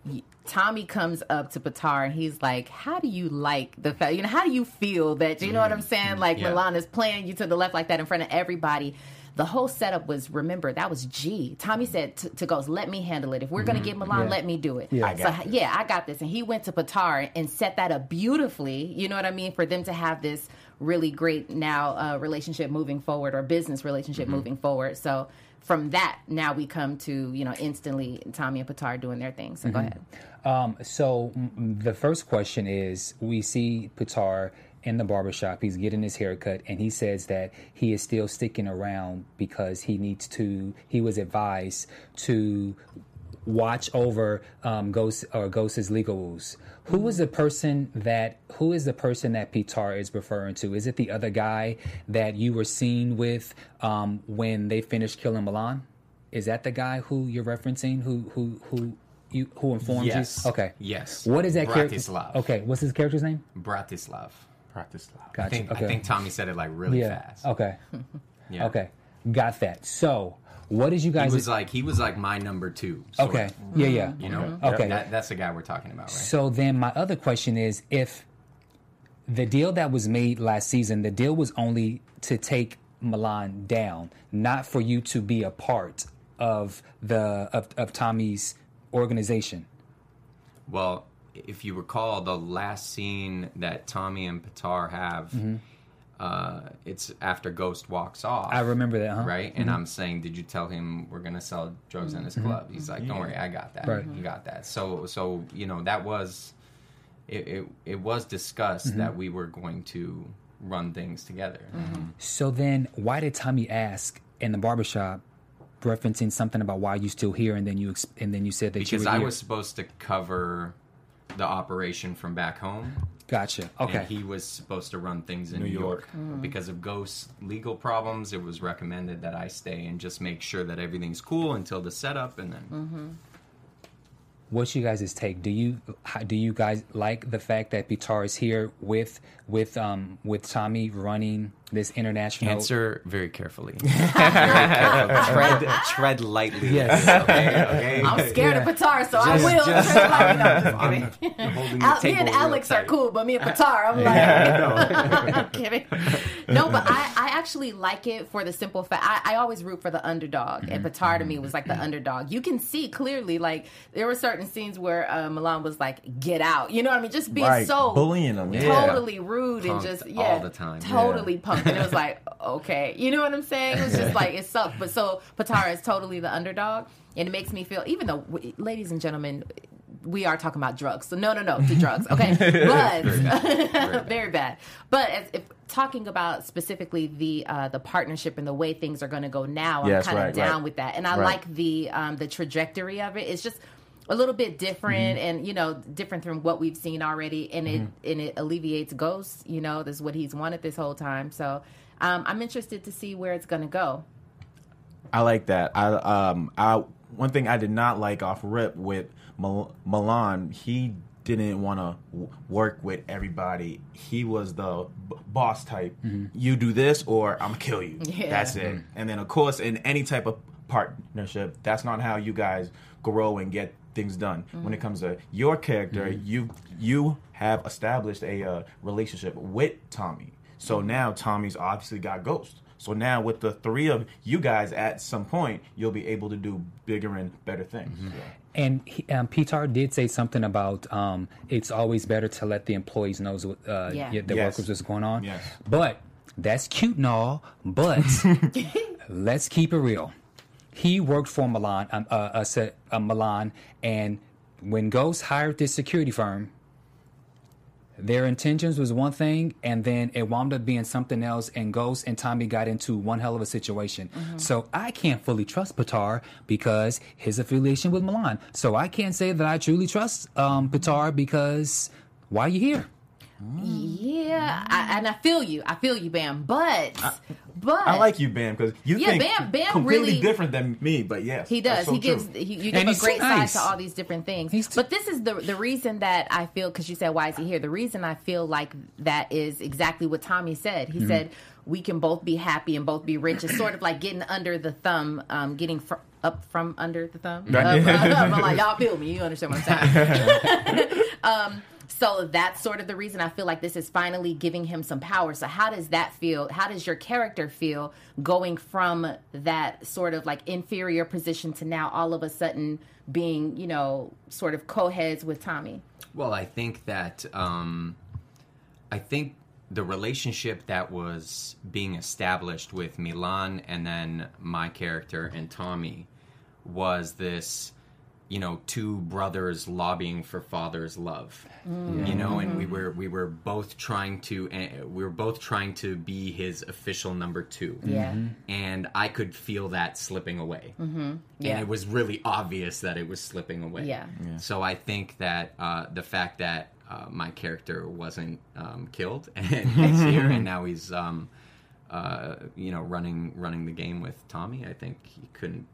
y Tommy comes up to Petar and he's like, "How do you like the fact? You know, how do you feel that? You know what I'm mm, saying? Mm, like Yeah. Milan is playing you to the left like that in front of everybody." The whole setup was remember that was G. Tommy mm. said to, to Ghost, "Let me handle it. If we're gonna mm-hmm. get Milan, Yeah. let me do it." Yeah. I so this. yeah, I got this. And he went to Petar and set that up beautifully. You know what I mean? For them to have this really great now uh, relationship moving forward or business relationship mm-hmm. moving forward. So from that, now we come to, you know, instantly Tommy and Petar doing their thing. So go ahead. Um, so the first question is we see Petar in the barbershop. He's getting his haircut and he says that he is still sticking around because he needs to, he was advised to watch over um, Ghost or Ghost's legals. Who is the person that who is the person that Petar is referring to? Is it the other guy that you were seen with um, when they finished killing Milan? Is that the guy who you're referencing? Who who who you who informed Yes. you? Okay. Yes. What is that character? Bratislav. Okay. What's his character's name? Bratislav. Bratislav. loud. I think, okay. I think Tommy said it like really yeah. fast. Okay. *laughs* Yeah. Okay. Got that. So, what did you guys? He guys? was like he was like my number two. okay. of, Yeah. Yeah. Mm-hmm. You know. Mm-hmm. Okay. That, that's the guy we're talking about, right? So then my other question is if the deal that was made last season, the deal was only to take Milan down, not for you to be a part of the of, of Tommy's organization. Well, if you recall, the last scene that Tommy and Petar have, mm-hmm. Uh, it's after Ghost walks off. I remember that, huh? Right? And mm-hmm. I'm saying, did you tell him we're gonna sell drugs in his mm-hmm. club? He's like, don't worry, I got that. Right. You got that. So, so you know, that was it. It, it was discussed mm-hmm. that we were going to run things together. So then why did Tommy ask in the barbershop referencing something about why you still here and then you ex- and then you said that you Because were I here? was supposed to cover the operation from back home. Gotcha. Okay. And he was supposed to run things in New, New York. York. But Because of Ghost's legal problems, it was recommended that I stay and just make sure that everything's cool until the setup, and then What's you guys' take? Do you how, do you guys like the fact that Petar is here with with um with Tommy running this international? answer very carefully. *laughs* very careful. Tread, tread lightly. Yes. Okay. Okay. I'm scared Yeah. of Petar, so I will. just- Tread lightly. *laughs* No, I'm just I'm kidding. holding Al- me and Alex are cool, but me and Petar, I'm like, *laughs* I'm kidding. No, but I, I actually like it for the simple fact I, I always root for the underdog, and Mm-hmm. Petar to me was like the underdog. You can see clearly, like there were certain scenes where uh, Milan was like, "Get out," you know what I mean? Just being Right, so bullying them. Yeah. totally rude and just yeah, all the time. totally And it was like, okay, you know what I'm saying? It was just like it sucked. But so Patara is totally the underdog, and it makes me feel. Even though, w- ladies and gentlemen, we are talking about drugs, so no, no, no to drugs. Okay, *laughs* but very bad. But as, if talking about specifically the uh, the partnership and the way things are going to go now, I'm kind of right, down right. with that, and I Right. like the um, the trajectory of it. It's just a little bit different Mm-hmm. and you know different from what we've seen already and it and it alleviates ghosts you know this is what he's wanted this whole time so um, i'm interested to see where it's going to go I like that. I um I one thing I did not like off rip with Mil- Milan, he didn't want to w- work with everybody. He was the b- boss type. You do this, or I'm gonna kill you. Yeah. That's it. And then, of course, in any type of partnership, that's not how you guys grow and get things done. When it comes to your character, you you have established a uh, relationship with Tommy. So now Tommy's obviously got Ghost. So now with the three of you guys, at some point, you'll be able to do bigger and better things. So. And he, um, Peter did say something about um, it's always better to let the employees know what uh, Yeah. yeah, the Yes. workers what's going on. Yes. But that's cute and all. But *laughs* let's keep it real. He worked for Milan, um, uh, uh, uh, Milan, and when Ghost hired this security firm, their intentions was one thing, and then it wound up being something else. And Ghost and Tommy got into one hell of a situation. So I can't fully trust Petar because his affiliation with Milan. So I can't say that I truly trust um, Petar because why are you here? Yeah, I, and I feel you. I feel you, Bamm. But, but I like you, Bamm, because you Yeah, think Bamm- Bamm completely really- different than me. But yes, He does. so he gives. He, you And give a great too nice. side to all these different things. Too- but this is the the reason that I feel because you said why is he here? The reason I feel like that is exactly what Tommy said. Mm-hmm. He said we can both be happy and both be rich. It's sort of like getting under the thumb, um, getting fr- up from under the thumb. Right. Up, up, up. I'm like *laughs* y'all feel me. You understand what I'm saying? *laughs* *laughs* um, so that's sort of the reason I feel like this is finally giving him some power. So how does that feel? How does your character feel going from that sort of like inferior position to now all of a sudden being, you know, sort of co-heads with Tommy? Well, I think that um, I think the relationship that was being established with Milan and then my character and Tommy was this, you know, two brothers lobbying for father's love. You know, and we were we were both trying to uh, we were both trying to be his official number two. Yeah. And I could feel that slipping away. Mm-hmm. Yeah. And it was really obvious that it was slipping away. Yeah. So I think that uh, the fact that uh, my character wasn't um, killed and he's here, and now he's, um, uh, you know, running running the game with Tommy. I think he couldn't.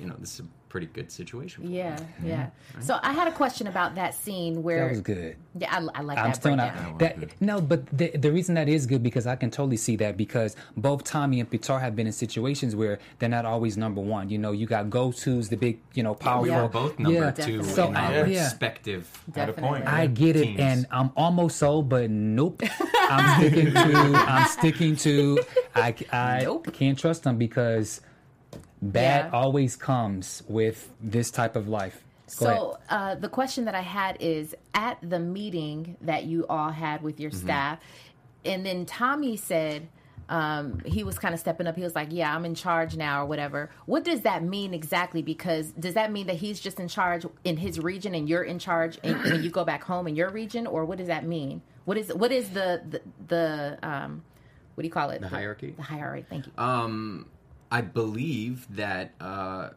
You know, this is a pretty good situation. For him. Yeah, yeah. So I had a question about that scene where That was good. Yeah, I, I like I'm that still breakdown. not that. No, but the the reason that is good because I can totally see that because both Tommy and Petar have been in situations where they're not always number one. You know, you got Ghost, who's the big, you know, powerful. We Yeah. were both number Yeah. two Definitely. In I- our yeah. respective. At a point. Definitely. I get it, Teams. and I'm almost so, but nope. I'm sticking to. I'm sticking to. I, I Nope. can't trust them because bad Yeah. always comes with this type of life. Go. So uh, the question that I had is at the meeting that you all had with Mm-hmm. your staff, and then Tommy said um, he was kind of stepping up. He was like, "Yeah, I'm in charge now," or whatever. What does that mean exactly? Because does that mean that he's just in charge in his region and you're in charge in, when you go back home in your region, or what does that mean? What is what is the the, the um, what do you call it? The hierarchy? The hierarchy. Thank you. Um, I believe that uh,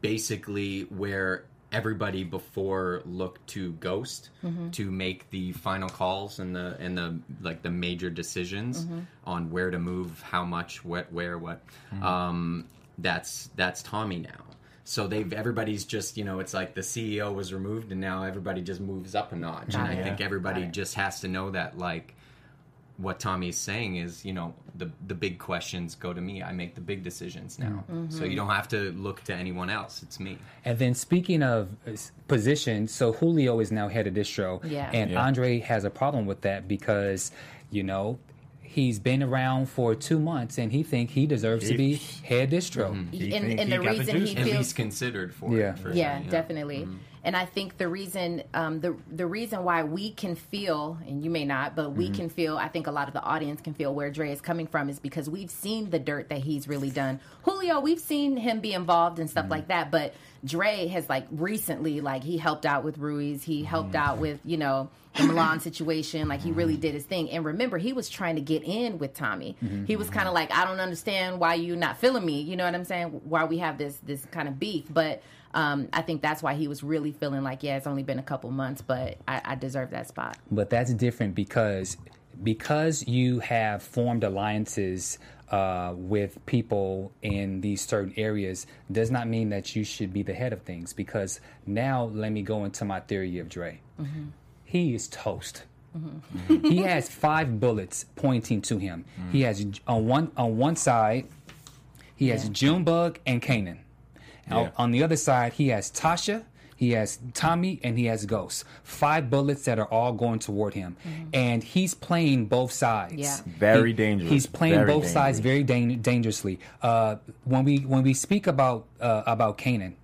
basically where everybody before looked to Ghost to make the final calls and the and the like the major decisions on where to move, how much, what, where, what. Um, that's that's Tommy now. So they've everybody's just you know it's like the CEO was removed and now everybody just moves up a notch, Got and I think everybody Got just has to know that like what Tommy's saying is, you know, the the big questions go to me. I make the big decisions now. Mm-hmm. So you don't have to look to anyone else. It's me. And then speaking of uh, s- position, so Julio is now head of distro, Yeah. and Yeah. Andre has a problem with that because, you know, he's been around for two months and he think he deserves to be head distro. He and and he the got the reason juice. he At feels least considered for Yeah. it. For yeah, sure, definitely. And I think the reason, um, the the reason why we can feel, and you may not, but we mm-hmm. can feel. I think a lot of the audience can feel where Dre is coming from is because we've seen the dirt that he's really done. Julio, we've seen him be involved and stuff mm-hmm. like that, but Dre has like recently, like he helped out with Ruiz, he helped mm-hmm. out with you know the Milan situation. Like he really did his thing. And remember, he was trying to get in with Tommy. He was kind of like, I don't understand why you not feeling me. You know what I'm saying? Why we have this this kind of beef, but. Um, I think that's why he was really feeling like, yeah, it's only been a couple months, but I, I deserve that spot. But that's different because because you have formed alliances uh, with people in these certain areas does not mean that you should be the head of things. Because now let me go into my theory of Dre. he is toast. he has *laughs* five bullets pointing to him. He has on one on one side, he has Yeah. Junebug and Kanan. Yeah. On- On the other side, he has Tasha, he has Tommy, and he has Ghost. Five bullets that are all going toward him, and he's playing both sides. Yeah. Very He- dangerous. He's playing Very both sides very dan- dangerously. Uh, when we when we speak about uh, about Kanan,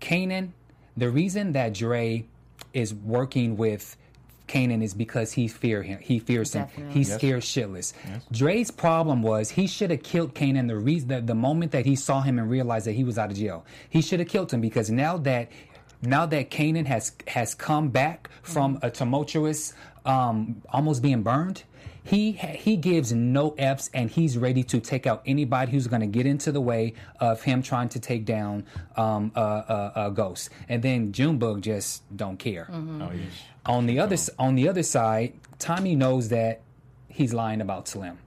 Kanan, the reason that Dre is working with Kanan is because he fear him. He fears him. Definitely. He's scared shitless. Dre's problem was he should have killed Kanan the reason the, the moment that he saw him and realized that he was out of jail. He should have killed him because now that now that Kanan has has come back from a tumultuous um, almost being burned, he he gives no f's and he's ready to take out anybody who's going to get into the way of him trying to take down um, a, a, a ghost. And then Junebug just don't care. Oh, yeah. On the other s- on the other side, Tommy knows that he's lying about Slim.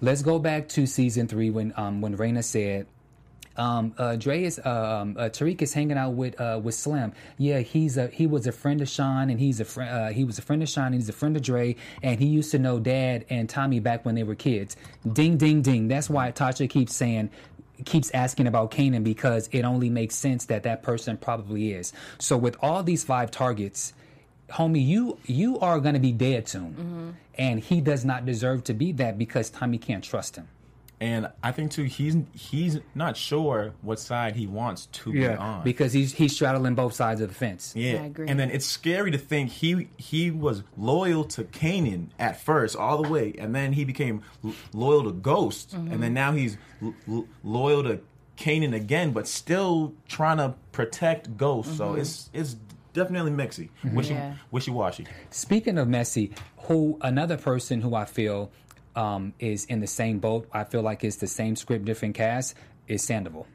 Let's go back to season three when um, when Raina said. Um, uh, Dre is uh, um, uh, Tariq is hanging out with uh, with Slim. Yeah, he's a he was a friend of Sean, and he's a friend. Uh, he was a friend of Sean, and he's a friend of Dre, and he used to know Dad and Tommy back when they were kids. Ding, ding, ding. That's why Tasha keeps saying, keeps asking about Kanan because it only makes sense that that person probably is. So with all these five targets, homie, you you are going to be dead soon, and he does not deserve to be that because Tommy can't trust him. And I think too, he's he's not sure what side he wants to be on. because he's he's straddling both sides of the fence. Yeah, I agree. and then it's scary to think he he was loyal to Kanan at first, all the way, and then he became l- loyal to Ghost, Mm-hmm. and then now he's l- l- loyal to Kanan again, but still trying to protect Ghost. So it's it's definitely mixy, wishy Yeah. wishy washy. Speaking of messy, who another person who I feel um, is in the same boat, I feel like it's the same script, different cast, is Sandoval.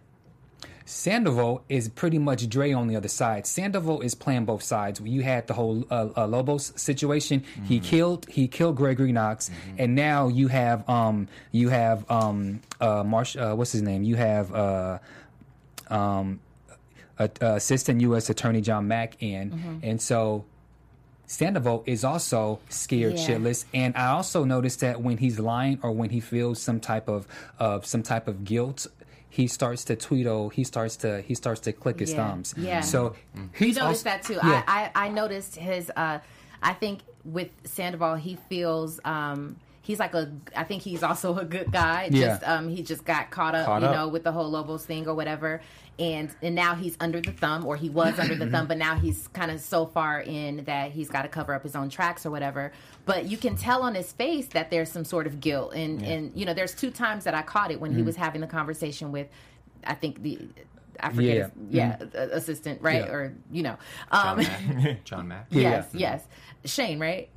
Sandoval is pretty much Dre on the other side. Sandoval is playing both sides. You had the whole uh, uh, Lobos situation. He killed he killed Gregory Knox, and now you have um you have um uh Marsh uh, what's his name? You have uh um uh, Assistant U.S. Attorney John Mack in, and so Sandoval is also scared Yeah. shitless, and I also noticed that when he's lying or when he feels some type of of some type of guilt, he starts to tweedle. He starts to he starts to click his Yeah. thumbs. Yeah. So You noticed also- that too. Yeah. I, I I noticed his. Uh, I think with Sandoval, he feels. Um, he's like a. I think he's also a good guy. Yeah. Just um, he just got caught up, Caught you up. know, with the whole Lobos thing or whatever. And and now he's under the thumb, or he was under the *clears throat* thumb, but now he's kind of so far in that he's got to cover up his own tracks or whatever. But you can tell on his face that there's some sort of guilt, and and you know, there's two times that I caught it when Mm-hmm. he was having the conversation with, I think the. I forget, Yeah. his, yeah, a- assistant, right, Yeah. or you know, John um, Mack. John Mack. *laughs* yes, yes, Shane, right?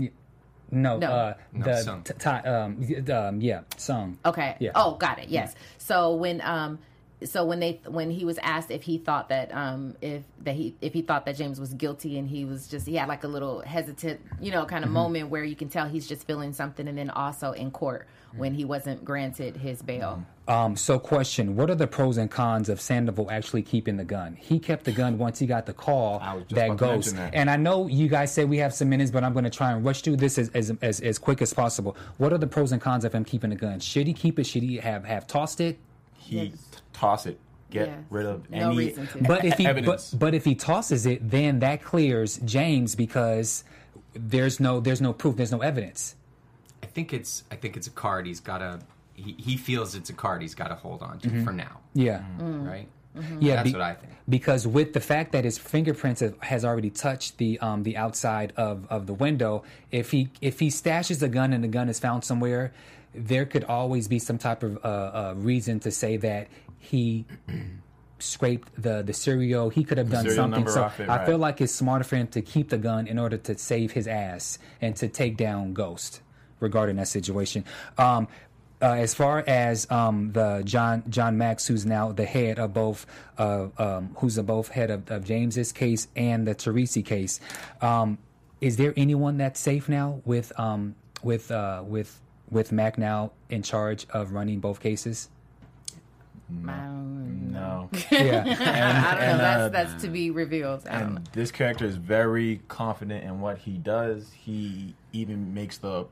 No, No. uh, No, the Sung. t- ti- um, um, yeah, song. Okay. Yeah. Oh, got it. Yes. So when um so when they when he was asked if he thought that um if that he if he thought that James was guilty and he was just he had like a little hesitant you know kind of Mm-hmm. moment where you can tell he's just feeling something and then also in court. When he wasn't granted his bail. Um, so, question: What are the pros and cons of Sandoval actually keeping the gun? He kept the gun once he got the call I was just that about goes. that. And I know you guys say we have some minutes, but I'm going to try and rush through this as, as as as quick as possible. What are the pros and cons of him keeping the gun? Should he keep it? Should he have have tossed it? He Yes. t- toss it, get Yes. rid of No any reason to. But if *laughs* he but, but if he tosses it, then that clears James because there's no there's no proof, there's no evidence. I think it's I think it's a card he's got to he, he feels it's a card he's got to hold on to for now, Yeah. right? Yeah, That's be- what I think. Because with the fact that his fingerprints have, has already touched the um, the outside of, of the window, if he if he stashes a gun and the gun is found somewhere, there could always be some type of uh, uh, reason to say that he *clears throat* scraped the the serial. He could have done serial something. So off it, I right. feel like it's smarter for him to keep the gun in order to save his ass and to take down Ghost regarding that situation. Um, uh, as far as um, the John John Max, who's now the head of both, uh, um, who's the both head of, of James's case and the Teresi case, um, is there anyone that's safe now with um, with uh, with with Mac now in charge of running both cases? Um, No. *laughs* Yeah. I don't know. and, uh, that's that's to be revealed. I don't know. And this character is very confident in what he does. He even makes the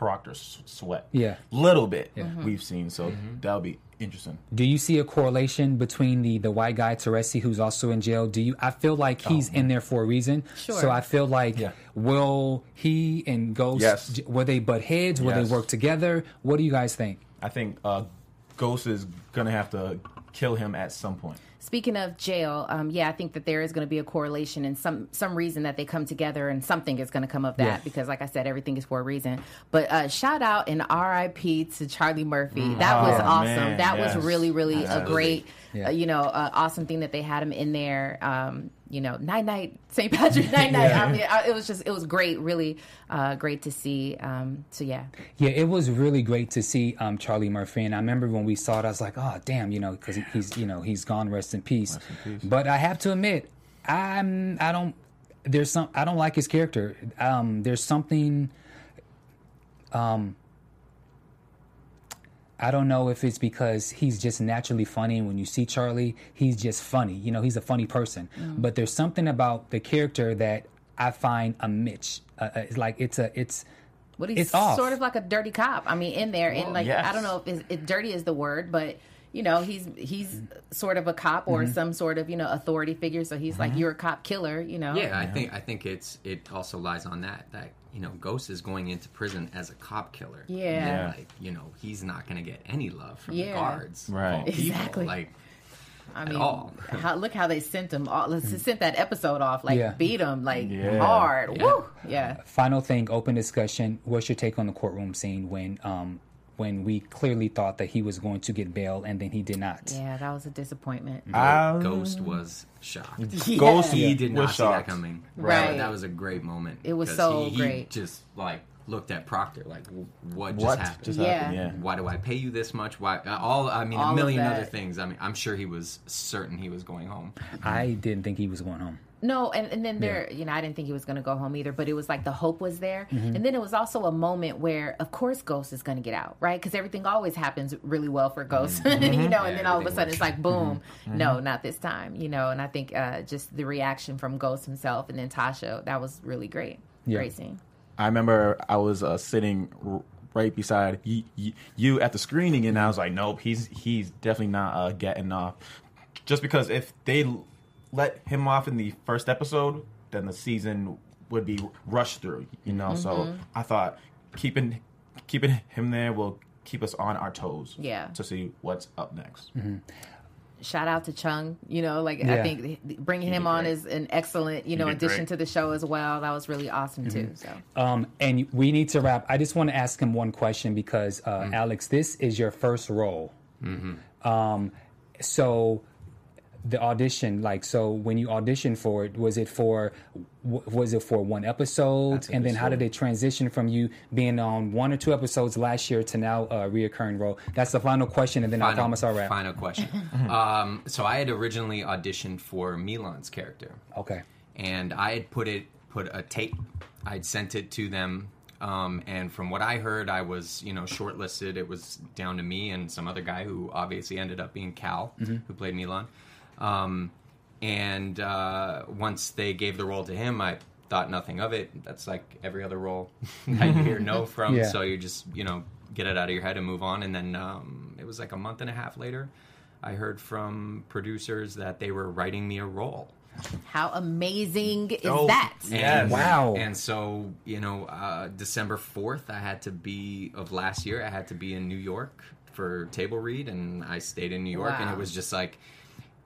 Proctor sweat. Yeah. Little bit Mm-hmm. we've seen, so that'll be interesting. Do you see a correlation between the the white guy Teresi, who's also in jail? Do you? I feel like he's in there for a reason. Sure. So I feel like Yeah. will he and Ghost Yes. j- will they butt heads? Will Yes. they work together? What do you guys think? I think uh, Ghost is gonna have to kill him at some point. Speaking of jail, um, yeah, I think that there is going to be a correlation and some some reason that they come together and something is going to come of that Yeah. because, like I said, everything is for a reason. But uh, shout out and R.I.P. to Charlie Murphy. That was Oh, awesome. man, that yes. was really really a great, Yeah. uh, you know, uh, awesome thing that they had him in there. Um, you know, night night St. Patrick *laughs* night night. I mean, I, it was just it was great, really uh, great to see. Um, so yeah, Yeah, it was really great to see um, Charlie Murphy, and I remember when we saw it, I was like, "Oh, damn!" You know, because he's you know he's gone, rest in peace. But I have to admit, I'm I don't there's some I don't like his character. Um, there's something. Um, I don't know if it's because he's just naturally funny. And when you see Charlie, he's just funny. You know, he's a funny person. But there's something about the character that I find a Mitch. Uh, uh, it's like it's a it's. What he's It's off. sort of like a dirty cop. I mean, in there, and like yes. I don't know if, it's, if dirty is the word, but you know, he's he's sort of a cop or Mm-hmm. some sort of you know authority figure. So he's like, you're a cop killer, you know. Yeah, I think I think it's it also lies on that that you know Ghost is going into prison as a cop killer. Yeah. Yeah. like you know he's not going to get any love from Yeah. the guards, Right. all people. Exactly. Like I at mean, all. how, look how they sent him. All, let's sent that episode off, like Yeah. beat him, like Yeah. hard. Yeah. Woo, yeah. Final thing, open discussion. What's your take on the courtroom scene when um when we clearly thought that he was going to get bail and then he did not? Yeah, that was a disappointment. Um, Ghost was shocked. Yeah. Ghost He did not was see that coming. Right. That, that was a great moment. It was so he, he great. just like looked at Proctor like, what just What happened? just Yeah. happened? Yeah. Why do I pay you this much? Why uh, all? I mean, All a million other things. I mean, I'm sure he was certain he was going home. I didn't think he was going home. No, and, and then there, you know, I didn't think he was going to go home either, but it was like the hope was there. Mm-hmm. And then it was also a moment where, of course, Ghost is going to get out, right? Because everything always happens really well for Ghost, *laughs* Mm-hmm. you know, and then all of a sudden works. it's like, boom, no, not this time, you know. And I think uh, just the reaction from Ghost himself and then Tasha, that was really great. Yeah. Great scene. I remember I was uh, sitting r- right beside y- y- you at the screening, and I was like, "Nope, he's he's definitely not uh, getting off." Just because if they l- let him off in the first episode, then the season would be rushed through. You know, so I thought keeping keeping him there will keep us on our toes. Yeah. to see what's up next. Shout out to Chung, you know, like Yeah. I think bringing him on great. is an excellent, you know, addition great. to the show as well. That was really awesome too. So Um, and we need to wrap. I just want to ask him one question because uh, Mm. Alex, this is your first role. Mm-hmm. Um, so the audition, like, so when you auditioned for it, was it for w- was it for one episode, and then how did it transition from you being on one or two episodes last year to now a reoccurring role? That's the final question, and then I promise I'll wrap. Final question. *laughs* um, so I had originally auditioned for Milan's character, Okay. and I had put it put a tape. I'd sent it to them, um, and from what I heard, I was you know shortlisted. It was down to me and some other guy who obviously ended up being Cal, who played Milan. Um, and uh, once they gave the role to him, I thought nothing of it. That's like every other role *laughs* that you hear no *laughs* from. Yeah. So you just you know get it out of your head and move on. And then um, it was like a month and a half later, I heard from producers that they were writing me a role. how amazing is Oh, that? yeah. And, Wow. And so, you know, uh, December 4th, I had to be, of last year, I had to be in New York for table read, and I stayed in New York, and it was just like,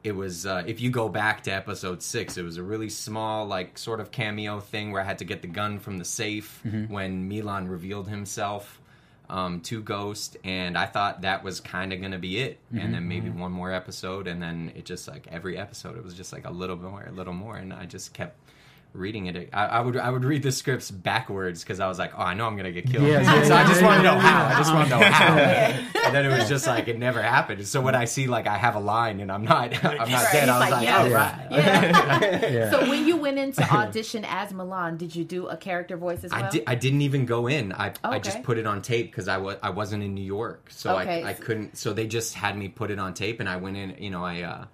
it was, uh, if you go back to episode six, it was a really small, like, sort of cameo thing where I had to get the gun from the safe when Milan revealed himself. Um, to Ghost, and I thought that was kind of gonna be it, and then maybe one more episode, and then it just like every episode, it was just like a little more, a little more, and I just kept reading it. I, I would I would read the scripts backwards because I was like, oh, I know I'm gonna get killed. Yeah, yeah, so I just yeah, want to know yeah, how. I just want to know how. and then it was just like it never happened. So when I see like I have a line and I'm not I'm not Right, dead, I was like, like, all yes. right. Yeah. So when you went into *laughs* audition as Milan, did you do a character voice as well? I, di- I didn't even go in. I, I just put it on tape because I was I wasn't in New York, so Okay. I, I couldn't. So they just had me put it on tape, and I went in. You know, I uh,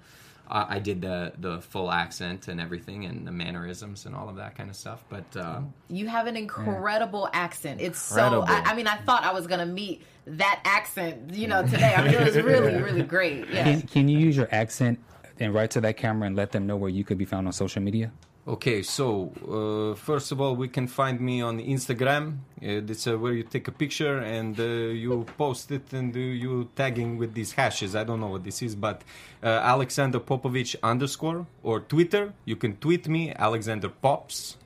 I I did the the full accent and everything, and the mannerisms and all of that kind of stuff. But uh, You have an incredible accent. It's Incredible. so. I, I mean, I thought I was gonna meet that accent, you know, today. I mean, it was *laughs* really, really great. Yeah. Can, can you use your accent and write to that camera and let them know where you could be found on social media? Okay, so uh, first of all, we can find me on Instagram. Uh, it's uh, where you take a picture and uh, you post it and uh, you tagging with these hashes. I don't know what this is, but uh, Aleksandar Popovic underscore or Twitter. You can tweet me Alexander Pops.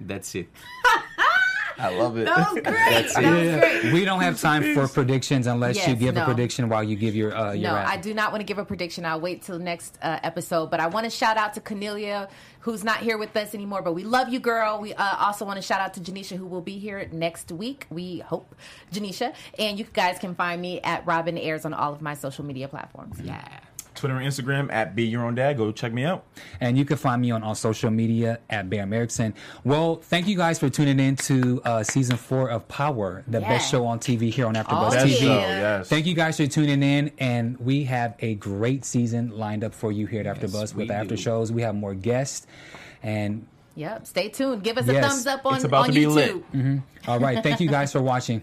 That's it. *laughs* I love it. *laughs* That was *laughs* great. That was great. We don't have time for predictions unless you Yes, give a prediction while you give your uh, your No, rap. I do not want to give a prediction. I'll wait till the next uh, episode. But I want to shout out to Cornelia, who's not here with us anymore. But we love you, girl. We uh, also want to shout out to Janisha, who will be here next week. We hope, Janisha. And you guys can find me at Robin Ayers on all of my social media platforms. Yeah. Twitter and Instagram at Be Your Own Dad. Go check me out. And you can find me on all social media at Bamm Ericsen. Well, thank you guys for tuning in to uh, season four of Power, the Yeah. best show on TV here on AfterBuzz Oh, TV. show, yeah. yes. Thank you guys for tuning in, and we have a great season lined up for you here at AfterBuzz we with after do. shows. We have more guests, and Yep. Stay tuned. Give us a thumbs up on, It's about on to be YouTube. lit. all right, thank you guys for watching.